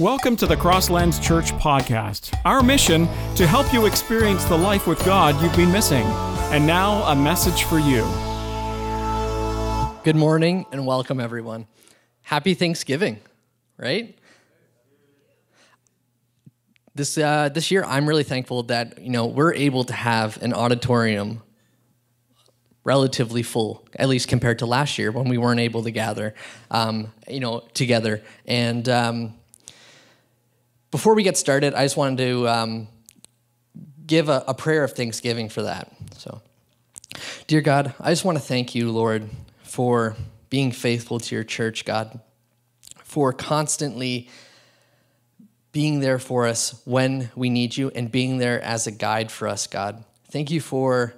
Welcome to the Crosslands Church podcast. Our mission to help you experience the life with God you've been missing. And now, a message for you. Good morning and welcome, everyone. Happy Thanksgiving, right? This, uh, this year, I'm really thankful that you know we're able to have an auditorium relatively full, at least compared to last year when we weren't able to gather, um, you know, together. And um, before we get started, I just wanted to um, give a, a prayer of thanksgiving for that. So, dear God, I just want to thank you, Lord, for being faithful to your church, God, for constantly being there for us when we need you and being there as a guide for us, God. Thank you for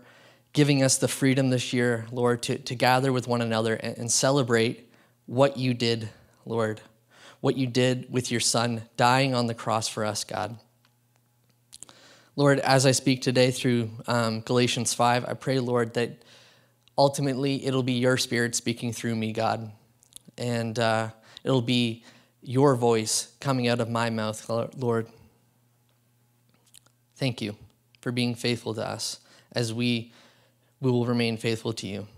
giving us the freedom this year, Lord, to, to gather with one another and, and celebrate what you did, Lord, what you did with your Son dying on the cross for us, God. Lord, as I speak today through um, Galatians 5, I pray, Lord, that ultimately it'll be your Spirit speaking through me, God. And uh, it'll be your voice coming out of my mouth, Lord. Thank you for being faithful to us as we we will remain faithful to you.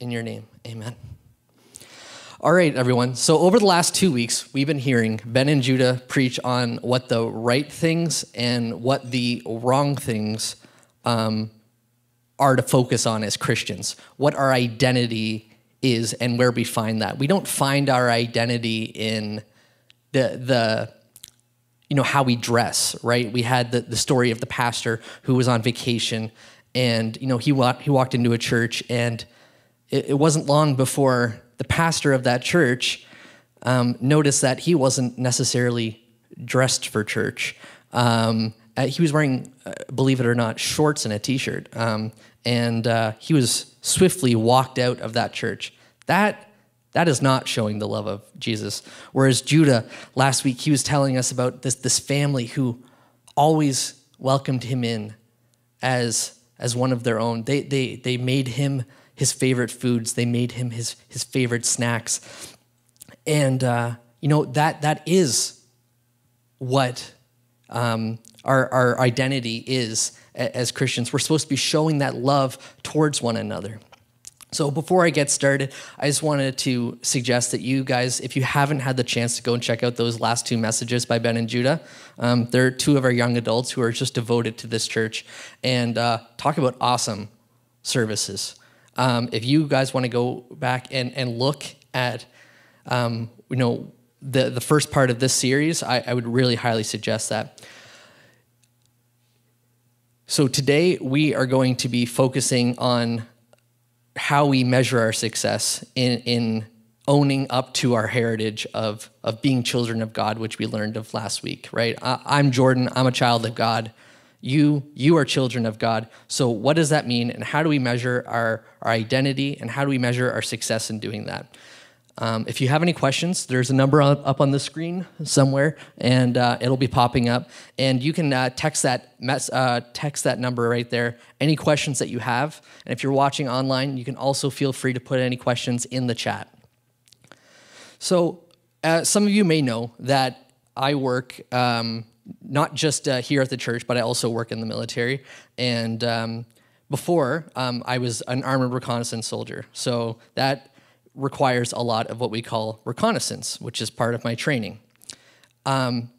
In your name, amen. All right, everyone. So, over the last two weeks, we've been hearing Ben and Judah preach on what the right things and what the wrong things um, are to focus on as Christians, what our identity is, and where we find that. We don't find our identity in the, the you know, how we dress, right? We had the, the story of the pastor who was on vacation and you know he walked he walked into a church and it, it wasn't long before the pastor of that church um, noticed that he wasn't necessarily dressed for church. Um, uh, he was wearing uh, believe it or not shorts and a t-shirt. Um, and uh, he was swiftly walked out of that church. That that is not showing the love of jesus. Whereas judah last week he was telling us about this, this family who always welcomed him in as as one of their own. They, they, they made him his favorite foods, they made him his, his favorite snacks. And, uh, you know, that, that is what um, our, our identity is as Christians. We're supposed to be showing that love towards one another. So before I get started, I just wanted to suggest that you guys, if you haven't had the chance to go and check out those last two messages by Ben and Judah, um, they're two of our young adults who are just devoted to this church and uh, talk about awesome services. Um, if you guys want to go back and, and look at, um, you know, the, the first part of this series, I, I would really highly suggest that. So today we are going to be focusing on how we measure our success in, in owning up to our heritage of, of being children of God, which we learned of last week, right? I, am Jordan, I'm a child of God. You, you are children of God. So, what does that mean? And how do we measure our, our identity? And how do we measure our success in doing that? Um, if you have any questions, there's a number up on the screen somewhere, and uh, it'll be popping up. And you can uh, text that mess, uh, text that number right there. Any questions that you have, and if you're watching online, you can also feel free to put any questions in the chat. So, uh, some of you may know that I work um, not just uh, here at the church, but I also work in the military. And um, before, um, I was an armored reconnaissance soldier. So that requires a lot of what we call reconnaissance, which is part of my training. Um,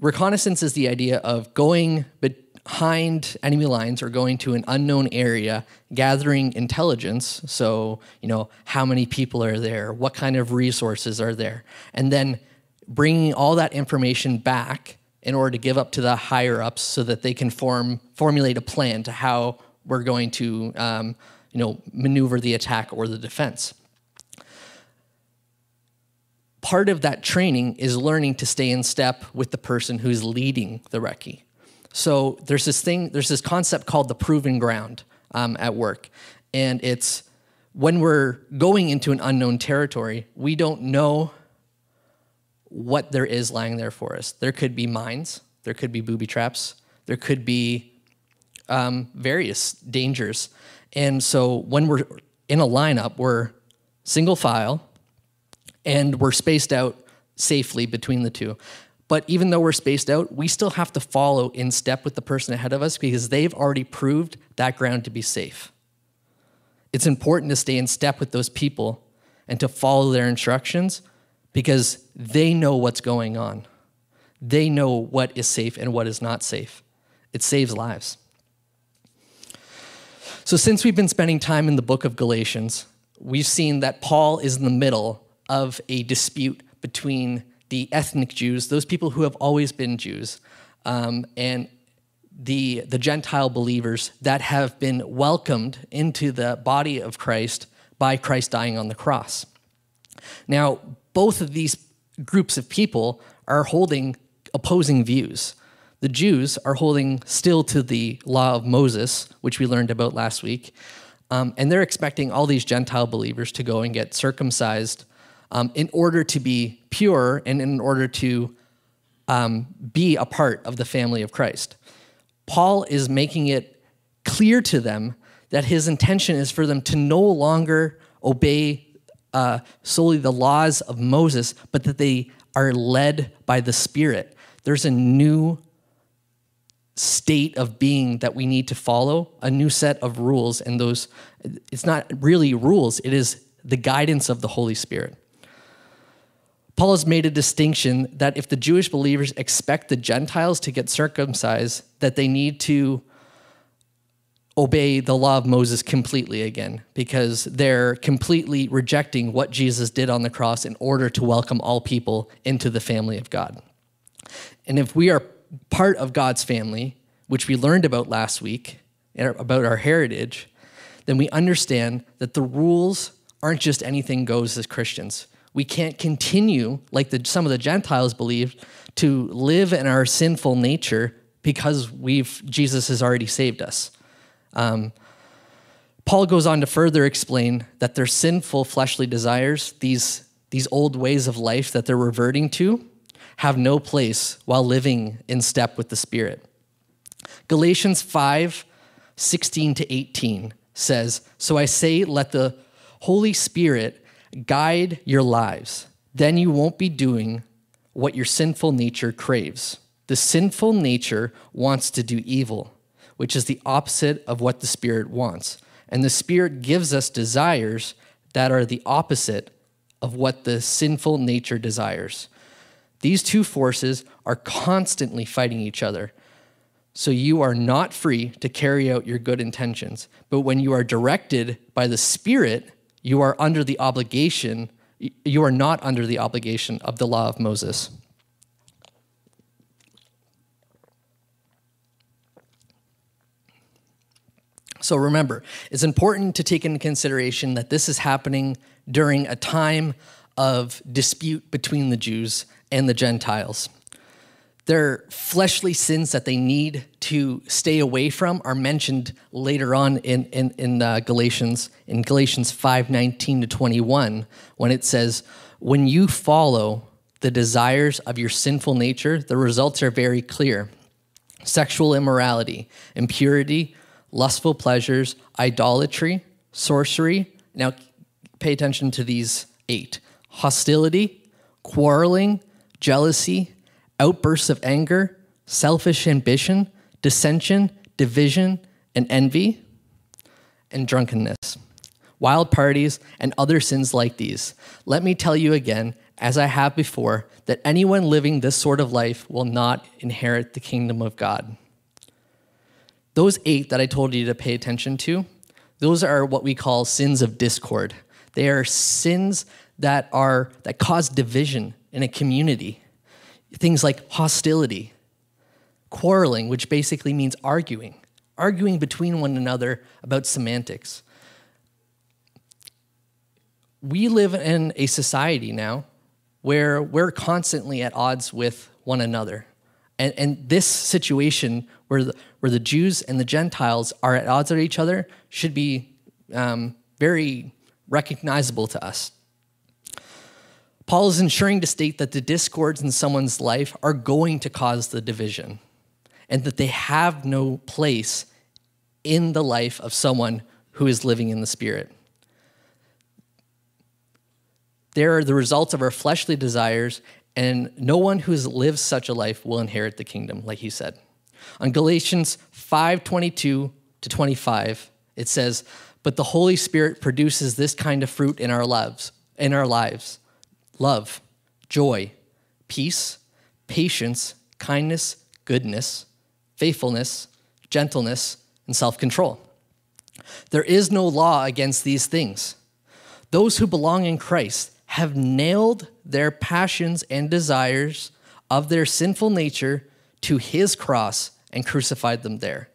reconnaissance is the idea of going behind enemy lines or going to an unknown area, gathering intelligence. So, you know, how many people are there? What kind of resources are there? And then bringing all that information back in order to give up to the higher ups so that they can form formulate a plan to how we're going to um, you know, maneuver the attack or the defense. Part of that training is learning to stay in step with the person who's leading the recce. So there's this thing, there's this concept called the proven ground um, at work. And it's when we're going into an unknown territory, we don't know what there is lying there for us. There could be mines, there could be booby traps, there could be um, various dangers. And so when we're in a lineup, we're single file and we're spaced out safely between the two. But even though we're spaced out, we still have to follow in step with the person ahead of us because they've already proved that ground to be safe. It's important to stay in step with those people and to follow their instructions because they know what's going on. They know what is safe and what is not safe. It saves lives. So, since we've been spending time in the book of Galatians, we've seen that Paul is in the middle of a dispute between the ethnic Jews, those people who have always been Jews, um, and the, the Gentile believers that have been welcomed into the body of Christ by Christ dying on the cross. Now, both of these groups of people are holding opposing views. The Jews are holding still to the law of Moses, which we learned about last week, um, and they're expecting all these Gentile believers to go and get circumcised um, in order to be pure and in order to um, be a part of the family of Christ. Paul is making it clear to them that his intention is for them to no longer obey uh, solely the laws of Moses, but that they are led by the Spirit. There's a new state of being that we need to follow, a new set of rules, and those, it's not really rules, it is the guidance of the Holy Spirit. Paul has made a distinction that if the Jewish believers expect the Gentiles to get circumcised, that they need to obey the law of Moses completely again because they're completely rejecting what Jesus did on the cross in order to welcome all people into the family of God. And if we are part of God's family, which we learned about last week, er, about our heritage, then we understand that the rules aren't just anything goes as Christians. We can't continue, like the, some of the Gentiles believed, to live in our sinful nature because we've Jesus has already saved us. Um, Paul goes on to further explain that their sinful fleshly desires, these, these old ways of life that they're reverting to, have no place while living in step with the Spirit. Galatians 5 16 to 18 says, So I say, let the Holy Spirit guide your lives. Then you won't be doing what your sinful nature craves. The sinful nature wants to do evil which is the opposite of what the Spirit wants. And the Spirit gives us desires that are the opposite of what the sinful nature desires. These two forces are constantly fighting each other. So you are not free to carry out your good intentions. But when you are directed by the Spirit, you are under the obligation, you are not under the obligation of the law of Moses. So remember, it's important to take into consideration that this is happening during a time of dispute between the Jews and the Gentiles. Their fleshly sins that they need to stay away from are mentioned later on in, in, in uh, Galatians, in Galatians 5 19 to 21, when it says, When you follow the desires of your sinful nature, the results are very clear sexual immorality, impurity, lustful pleasures, idolatry, sorcery. Now, pay attention to these eight hostility, quarreling, jealousy, outbursts of anger, selfish ambition, dissension, division, and envy, and drunkenness, wild parties, and other sins like these. Let me tell you again, as I have before, that anyone living this sort of life will not inherit the kingdom of God. Those eight that I told you to pay attention to, those are what we call sins of discord. They are sins that are that cause division in a community. Things like hostility, quarreling, which basically means arguing, arguing between one another about semantics. We live in a society now where we're constantly at odds with one another. And, and this situation where the, where the Jews and the Gentiles are at odds with each other should be um, very recognizable to us. Paul is ensuring to state that the discords in someone's life are going to cause the division and that they have no place in the life of someone who is living in the Spirit. They are the results of our fleshly desires and no one who lives such a life will inherit the kingdom, like he said. On Galatians 5:22 to 25, it says, But the Holy Spirit produces this kind of fruit in our lives, in our lives love, joy, peace, patience, kindness, goodness, faithfulness, gentleness, and self control. There is no law against these things. Those who belong in Christ have nailed their passions and desires of their sinful nature to his cross and crucified them there.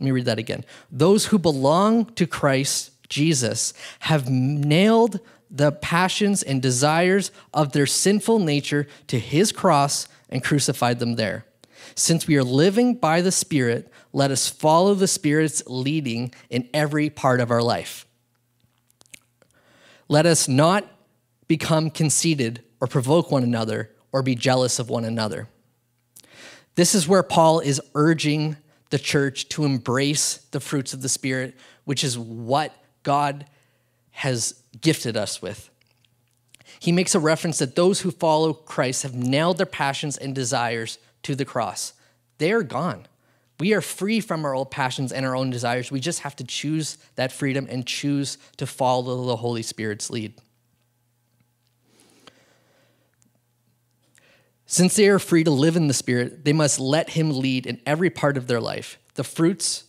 Let me read that again. Those who belong to Christ Jesus have nailed the passions and desires of their sinful nature to his cross and crucified them there. Since we are living by the Spirit, let us follow the Spirit's leading in every part of our life. Let us not become conceited or provoke one another or be jealous of one another. This is where Paul is urging the church to embrace the fruits of the Spirit, which is what God has gifted us with. He makes a reference that those who follow Christ have nailed their passions and desires to the cross. They are gone. We are free from our old passions and our own desires. We just have to choose that freedom and choose to follow the Holy Spirit's lead. Since they are free to live in the Spirit, they must let Him lead in every part of their life. The fruits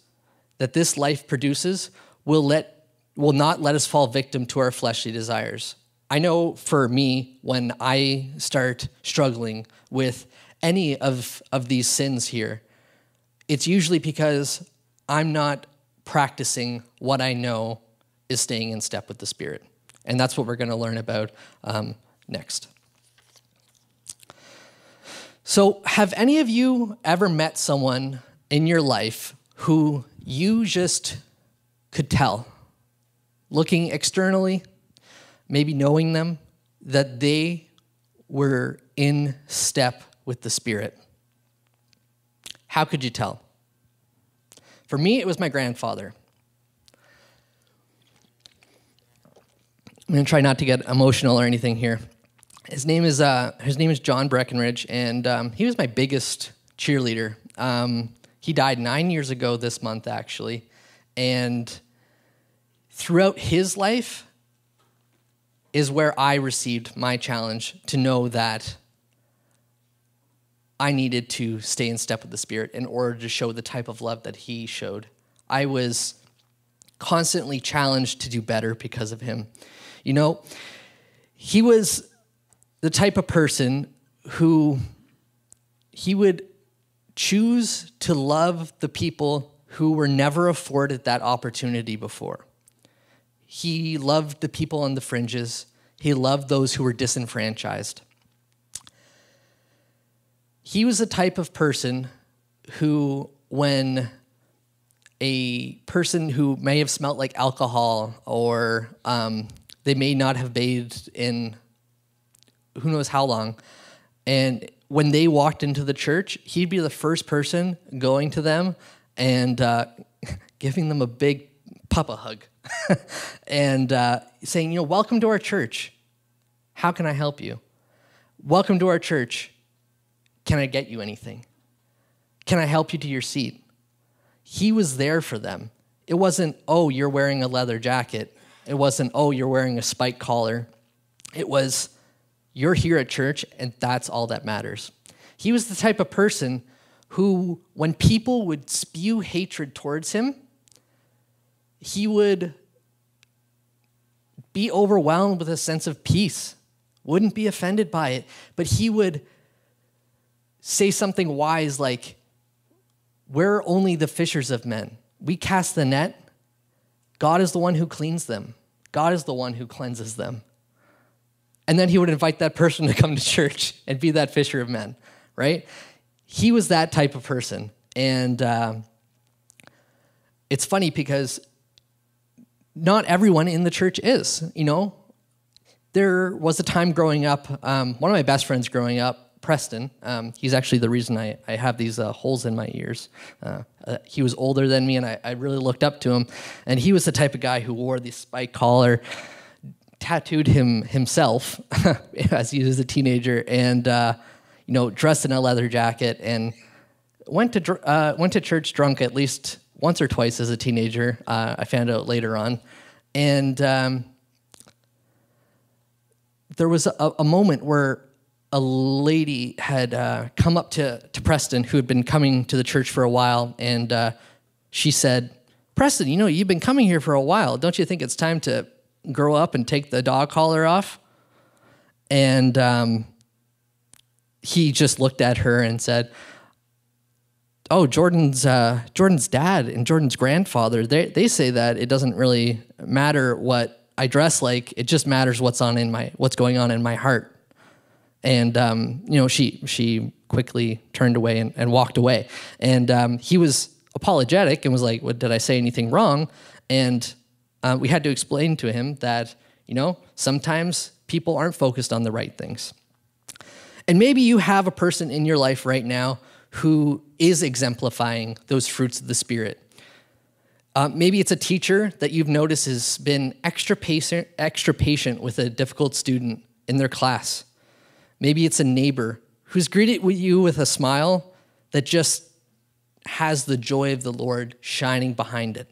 that this life produces will, let, will not let us fall victim to our fleshly desires. I know for me, when I start struggling with any of, of these sins here, it's usually because I'm not practicing what I know is staying in step with the Spirit. And that's what we're going to learn about um, next. So, have any of you ever met someone in your life who you just could tell, looking externally, maybe knowing them, that they were in step with the Spirit? How could you tell? For me, it was my grandfather. I'm going to try not to get emotional or anything here. His name is uh, his name is John Breckenridge, and um, he was my biggest cheerleader. Um, he died nine years ago this month, actually, and throughout his life is where I received my challenge to know that I needed to stay in step with the Spirit in order to show the type of love that he showed. I was constantly challenged to do better because of him. You know, he was the type of person who he would choose to love the people who were never afforded that opportunity before. He loved the people on the fringes, he loved those who were disenfranchised. He was the type of person who, when a person who may have smelt like alcohol or um, they may not have bathed in who knows how long. And when they walked into the church, he'd be the first person going to them and uh, giving them a big papa hug and uh, saying, you know, welcome to our church. How can I help you? Welcome to our church. Can I get you anything? Can I help you to your seat? He was there for them. It wasn't, oh, you're wearing a leather jacket. It wasn't, oh, you're wearing a spike collar. It was, you're here at church, and that's all that matters. He was the type of person who, when people would spew hatred towards him, he would be overwhelmed with a sense of peace, wouldn't be offended by it, but he would say something wise like, We're only the fishers of men. We cast the net. God is the one who cleans them, God is the one who cleanses them. And then he would invite that person to come to church and be that fisher of men, right? He was that type of person. And uh, it's funny because not everyone in the church is, you know. There was a time growing up, um, one of my best friends growing up, Preston, um, he's actually the reason I, I have these uh, holes in my ears. Uh, uh, he was older than me, and I, I, really looked up to him. And he was the type of guy who wore the spike collar, tattooed him himself as he was a teenager, and uh, you know, dressed in a leather jacket, and went to uh, went to church drunk at least once or twice as a teenager. Uh, I found out later on, and um, there was a, a, moment where a lady had uh, come up to to Preston, who had been coming to the church for a while, and uh, she said, "Preston, you know, you've been coming here for a while. Don't you think it's time to grow up and take the dog collar off?" And um, he just looked at her and said, "Oh, Jordan's uh, Jordan's dad and Jordan's grandfather. They they say that it doesn't really matter what I dress like. It just matters what's on in my what's going on in my heart." And um, you know, she she quickly turned away and, and walked away. And um, he was apologetic and was like, "What did I say anything wrong?" And uh, we had to explain to him that you know sometimes people aren't focused on the right things. And maybe you have a person in your life right now who is exemplifying those fruits of the Spirit. Uh, maybe it's a teacher that you've noticed has been extra patient, extra patient with a difficult student in their class. Maybe it's a neighbor who's greeted you with a smile that just has the joy of the Lord shining behind it.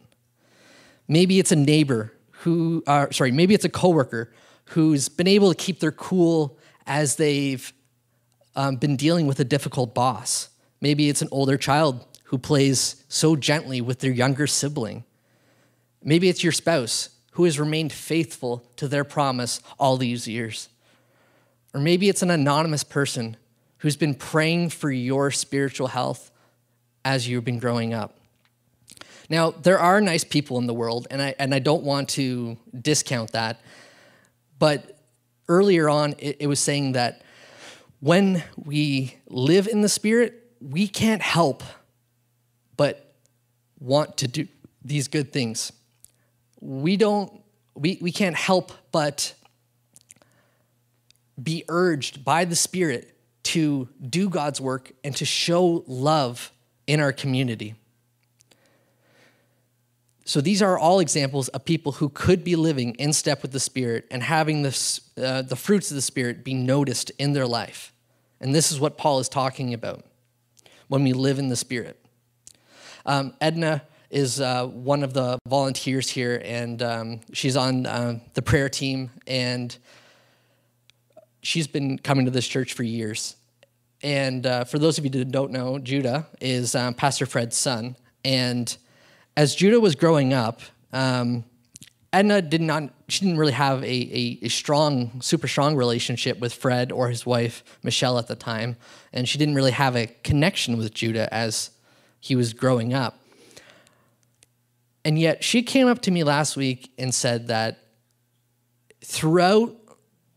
Maybe it's a neighbor who, uh, sorry, maybe it's a coworker who's been able to keep their cool as they've um, been dealing with a difficult boss. Maybe it's an older child who plays so gently with their younger sibling. Maybe it's your spouse who has remained faithful to their promise all these years. Or maybe it's an anonymous person who's been praying for your spiritual health as you've been growing up. Now, there are nice people in the world, and I, and I don't want to discount that. But earlier on, it, it was saying that when we live in the Spirit, we can't help but want to do these good things. We don't, we, we can't help but be urged by the Spirit to do God's work and to show love in our community. So these are all examples of people who could be living in step with the Spirit and having this, uh, the fruits of the Spirit be noticed in their life. And this is what Paul is talking about when we live in the Spirit. Um, Edna is uh, one of the volunteers here, and um, she's on uh, the prayer team, and she's been coming to this church for years. And uh, for those of you who don't know, Judah is um, Pastor Fred's son. And as Judah was growing up, um, Edna did not, she didn't really have a, a, a, strong, super strong relationship with Fred or his wife, Michelle, at the time. And she didn't really have a connection with Judah as he was growing up. And yet she came up to me last week and said that throughout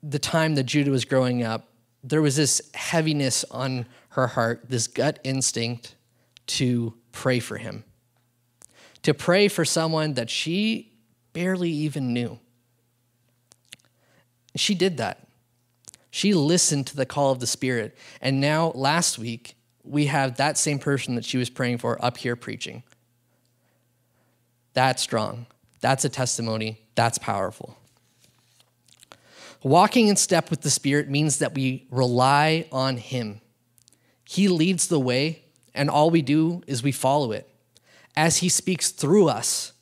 the time that Judah was growing up, there was this heaviness on her heart, this gut instinct to pray for him to pray for someone that she barely even knew. She did that. She listened to the call of the Spirit. And now, last week, we have that same person that she was praying for up here preaching. That's strong. That's a testimony. That's powerful. Walking in step with the Spirit means that we rely on Him. He leads the way, and all we do is we follow it as he speaks through us,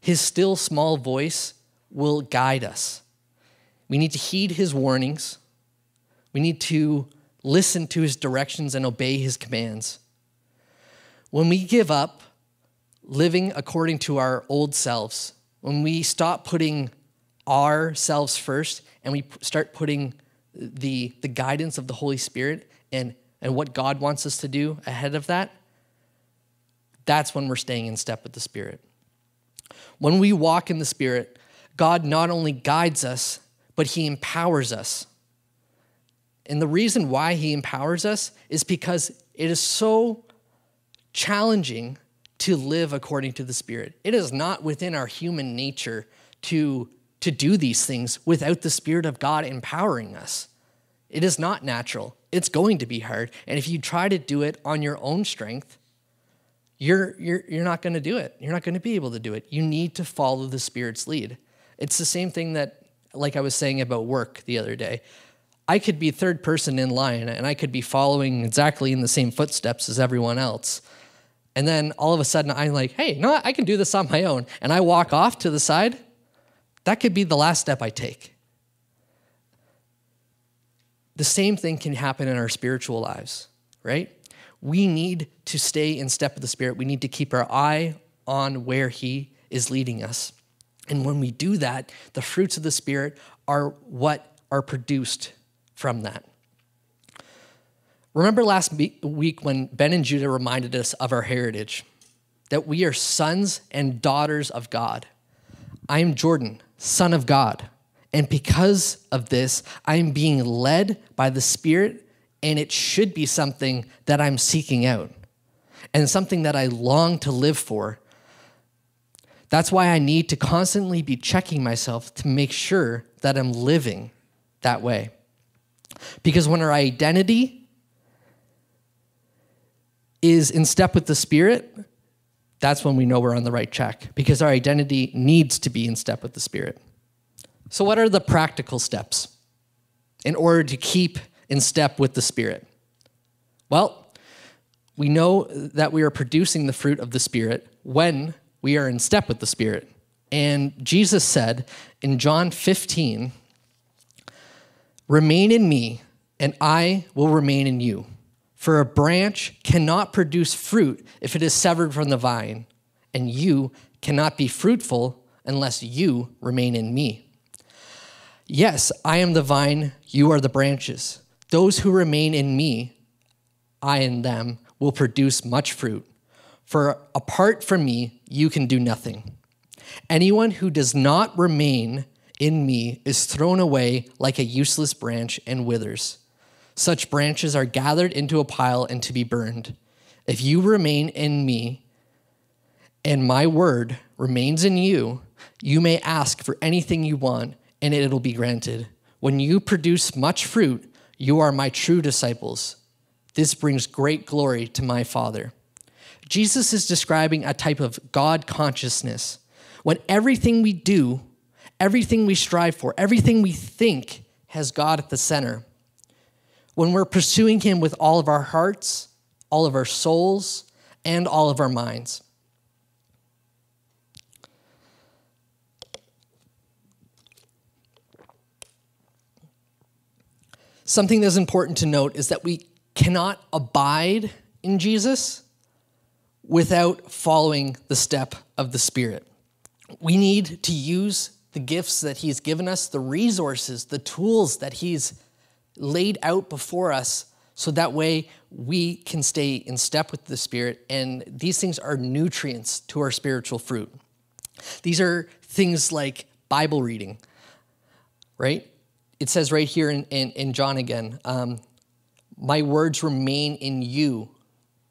his still small voice will guide us. We need to heed his warnings. We need to listen to his directions and obey his commands. When we give up living according to our old selves, when we stop putting ourselves first and we start putting the, the guidance of the Holy Spirit and, and what God wants us to do ahead of that, that's when we're staying in step with the Spirit. When we walk in the Spirit, God not only guides us, but He empowers us. And the reason why He empowers us is because it is so challenging to live according to the Spirit. It is not within our human nature to, to do these things without the Spirit of God empowering us. It is not natural. It's going to be hard. And if you try to do it on your own strength, you're, you're, you're not going to do it. You're not going to be able to do it. You need to follow the Spirit's lead. It's the same thing that like I was saying about work the other day. I could be third person in line and I could be following exactly in the same footsteps as everyone else. And then all of a sudden I'm like, hey, no, I can do this on my own. And I walk off to the side. That could be the last step I take. The same thing can happen in our spiritual lives, right? We need to stay in step with the Spirit. We need to keep our eye on where He is leading us. And when we do that, the fruits of the Spirit are what are produced from that. Remember last week when Ben and Judah reminded us of our heritage, that we are sons and daughters of God. I am Jordan, son of God. And because of this, I am being led by the Spirit, and it should be something that I'm seeking out and something that I long to live for. That's why I need to constantly be checking myself to make sure that I'm living that way. Because when our identity is in step with the Spirit, that's when we know we're on the right track because our identity needs to be in step with the Spirit. So, what are the practical steps in order to keep in step with the Spirit? Well, we know that we are producing the fruit of the Spirit when we are in step with the Spirit. And Jesus said in John 15, Remain in me, and I will remain in you. For a branch cannot produce fruit if it is severed from the vine, and you cannot be fruitful unless you remain in me. Yes, I am the vine, you are the branches. Those who remain in me, I in them, will produce much fruit. For apart from me, you can do nothing. Anyone who does not remain in me is thrown away like a useless branch and withers. Such branches are gathered into a pile and to be burned. If you remain in me and my word remains in you, you may ask for anything you want and it'll be granted. When you produce much fruit, you are my true disciples. This brings great glory to my Father. Jesus is describing a type of God consciousness when everything we do, everything we strive for, everything we think has God at the center. When we're pursuing Him with all of our hearts, all of our souls, and all of our minds. Something that's important to note is that we cannot abide in Jesus without following the step of the Spirit. We need to use the gifts that He's given us, the resources, the tools that He's laid out before us, so that way we can stay in step with the Spirit. And these things are nutrients to our spiritual fruit. These are things like Bible reading, right? It says right here in, in, in John again, um, my words remain in you,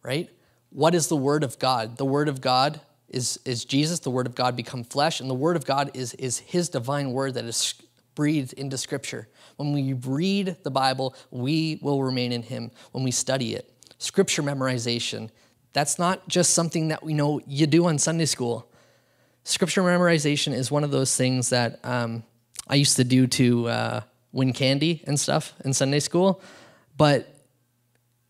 right? what is the Word of God? The Word of God is, is Jesus, the Word of God become flesh, and the Word of God is, is His divine Word that is breathed into Scripture. When we read the Bible, we will remain in Him when we study it. Scripture memorization, that's not just something that we know you do on Sunday school. Scripture memorization is one of those things that um, I used to do to uh, win candy and stuff in Sunday school. But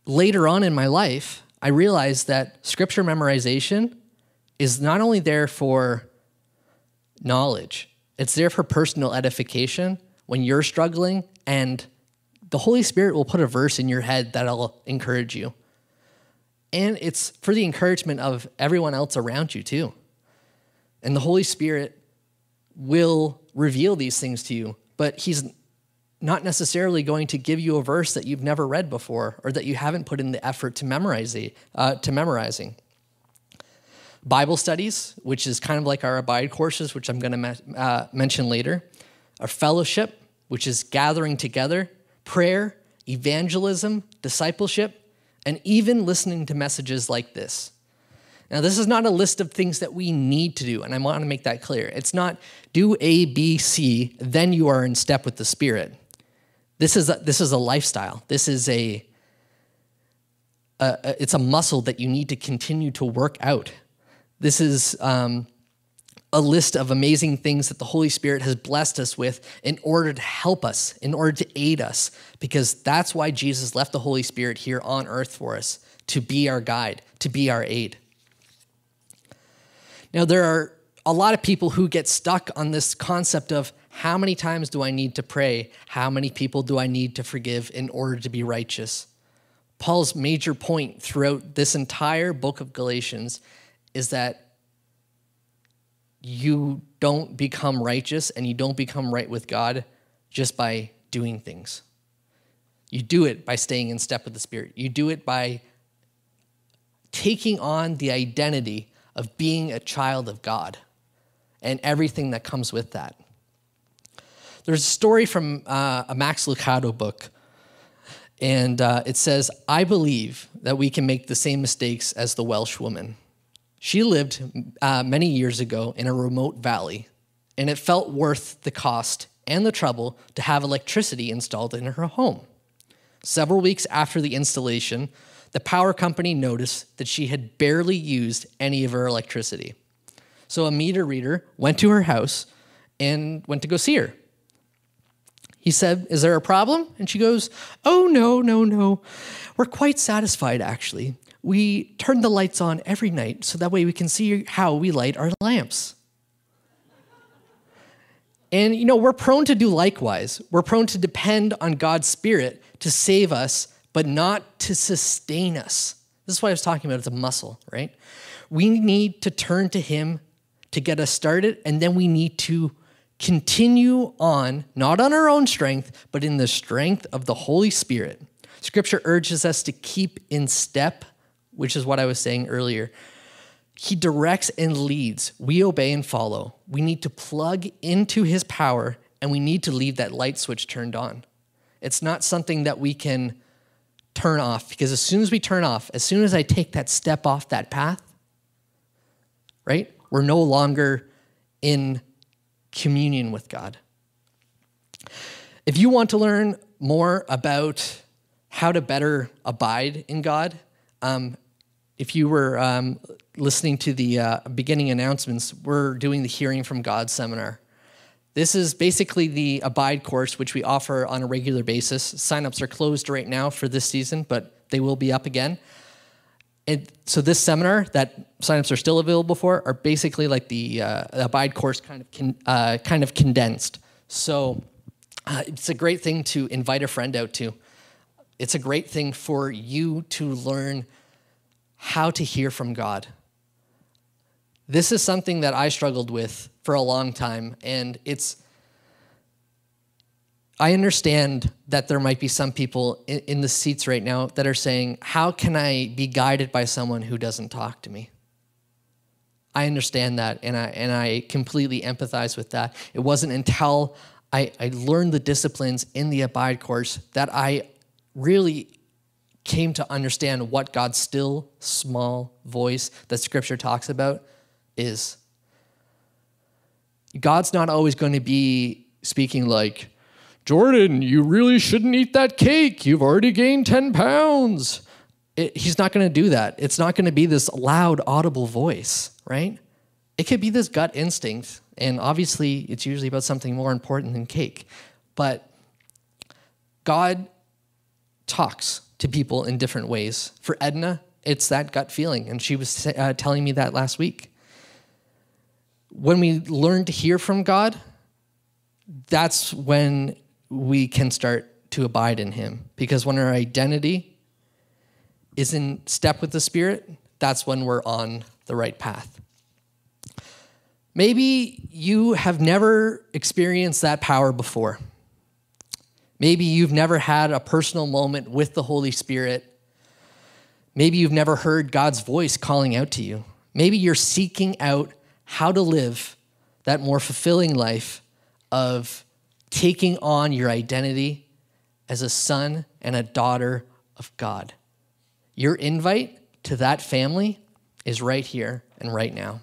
later on in my life, I realized that scripture memorization is not only there for knowledge, it's there for personal edification when you're struggling, and the Holy Spirit will put a verse in your head that'll encourage you. And it's for the encouragement of everyone else around you, too. And the Holy Spirit will reveal these things to you, but He's not necessarily going to give you a verse that you've never read before or that you haven't put in the effort to memorize uh, to memorizing. Bible studies, which is kind of like our abide courses, which I'm going to uh, mention later. Our fellowship, which is gathering together. Prayer, evangelism, discipleship, and even listening to messages like this. Now, this is not a list of things that we need to do, and I want to make that clear. It's not do A, B, C, then you are in step with the Spirit. This is a, this is a lifestyle. This is a, a, it's a muscle that you need to continue to work out. This is um, a list of amazing things that the Holy Spirit has blessed us with in order to help us, in order to aid us, because that's why Jesus left the Holy Spirit here on earth for us to be our guide, to be our aid. Now, there are a lot of people who get stuck on this concept of how many times do I need to pray? How many people do I need to forgive in order to be righteous? Paul's major point throughout this entire book of Galatians is that you don't become righteous and you don't become right with God just by doing things. You do it by staying in step with the Spirit. You do it by taking on the identity of being a child of God and everything that comes with that. There's a story from uh, a Max Lucado book, and uh, it says, I believe that we can make the same mistakes as the Welsh woman. She lived uh, many years ago in a remote valley, and it felt worth the cost and the trouble to have electricity installed in her home. Several weeks after the installation, the power company noticed that she had barely used any of her electricity. So a meter reader went to her house and went to go see her. He said, Is there a problem? And she goes, Oh, no, no, no. We're quite satisfied, actually we turn the lights on every night so that way we can see how we light our lamps. And, you know, we're prone to do likewise. We're prone to depend on God's Spirit to save us, but not to sustain us. This is what I was talking about. It's a muscle, right? We need to turn to Him to get us started, and then we need to continue on, not on our own strength, but in the strength of the Holy Spirit. Scripture urges us to keep in step which is what I was saying earlier. He directs and leads. We obey and follow. We need to plug into his power and we need to leave that light switch turned on. It's not something that we can turn off because as soon as we turn off, as soon as I take that step off that path, right, we're no longer in communion with God. If you want to learn more about how to better abide in God, um, if you were um, listening to the uh, beginning announcements, we're doing the Hearing from God seminar. This is basically the Abide course, which we offer on a regular basis. Signups are closed right now for this season, but they will be up again. And so this seminar that signups are still available for are basically like the uh, Abide course kind of con- uh, kind of condensed. So uh, it's a great thing to invite a friend out to. It's a great thing for you to learn how to hear from God. This is something that I struggled with for a long time, and it's. I understand that there might be some people in, the seats right now that are saying, How can I be guided by someone who doesn't talk to me? I understand that, and I, and I completely empathize with that. It wasn't until I, I learned the disciplines in the Abide course that I really came to understand what God's still small voice that scripture talks about is. God's not always going to be speaking like, Jordan, you really shouldn't eat that cake. You've already gained 10 pounds. It, he's not going to do that. It's not going to be this loud, audible voice, right? It could be this gut instinct. And obviously, it's usually about something more important than cake. But God talks to people in different ways. For Edna, it's that gut feeling, and she was uh, telling me that last week. When we learn to hear from God, that's when we can start to abide in Him. Because when our identity is in step with the Spirit, that's when we're on the right path. Maybe you have never experienced that power before. Maybe you've never had a personal moment with the Holy Spirit. Maybe you've never heard God's voice calling out to you. Maybe you're seeking out how to live that more fulfilling life of taking on your identity as a son and a daughter of God. Your invite to that family is right here and right now.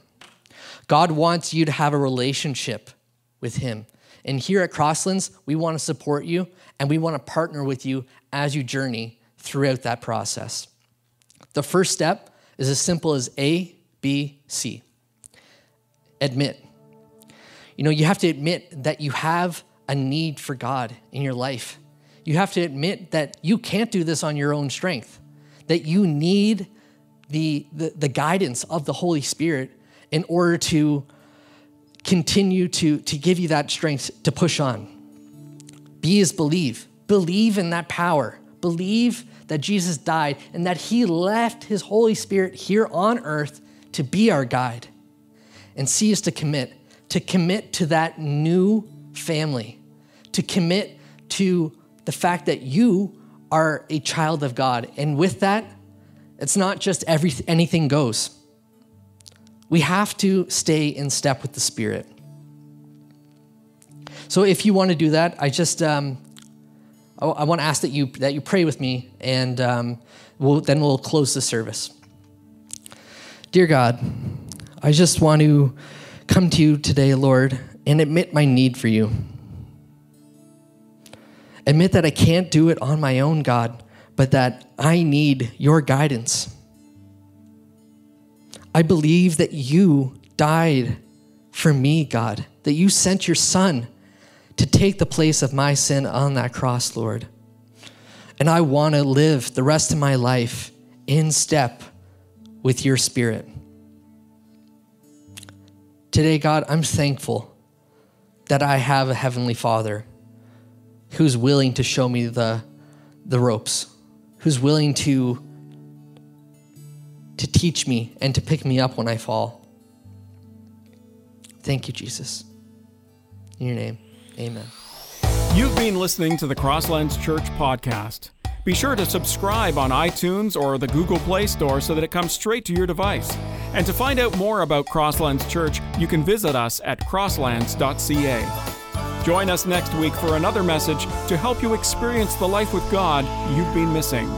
God wants you to have a relationship with Him. And here at Crosslands, we want to support you and we want to partner with you as you journey throughout that process. The first step is as simple as A, B, C. Admit You know, you have to admit that you have a need for God in your life. You have to admit that you can't do this on your own strength, that you need the, the, the guidance of the Holy Spirit in order to continue to, to give you that strength to push on. Be as believe. Believe in that power. Believe that Jesus died and that he left his Holy Spirit here on earth to be our guide. And see us to commit, to commit to that new family, to commit to the fact that you are a child of God. And with that, it's not just every, anything goes. We have to stay in step with the Spirit. So if you want to do that, I just um, I, I want to ask that you that you pray with me, and um, we'll, then we'll close the service. Dear God, I just want to come to you today, Lord, and admit my need for you. Admit that I can't do it on my own, God, but that I need your guidance. I believe that you died for me, God, that you sent your son to take the place of my sin on that cross, Lord. And I want to live the rest of my life in step with your spirit. Today, God, I'm thankful that I have a heavenly Father who's willing to show me the, the ropes, who's willing to, to teach me and to pick me up when I fall. Thank you, Jesus. In your name, amen. You've been listening to the Crosslands Church podcast. Be sure to subscribe on iTunes or the Google Play Store so that it comes straight to your device. And to find out more about Crosslands Church, you can visit us at crosslands.ca. Join us next week for another message to help you experience the life with God you've been missing.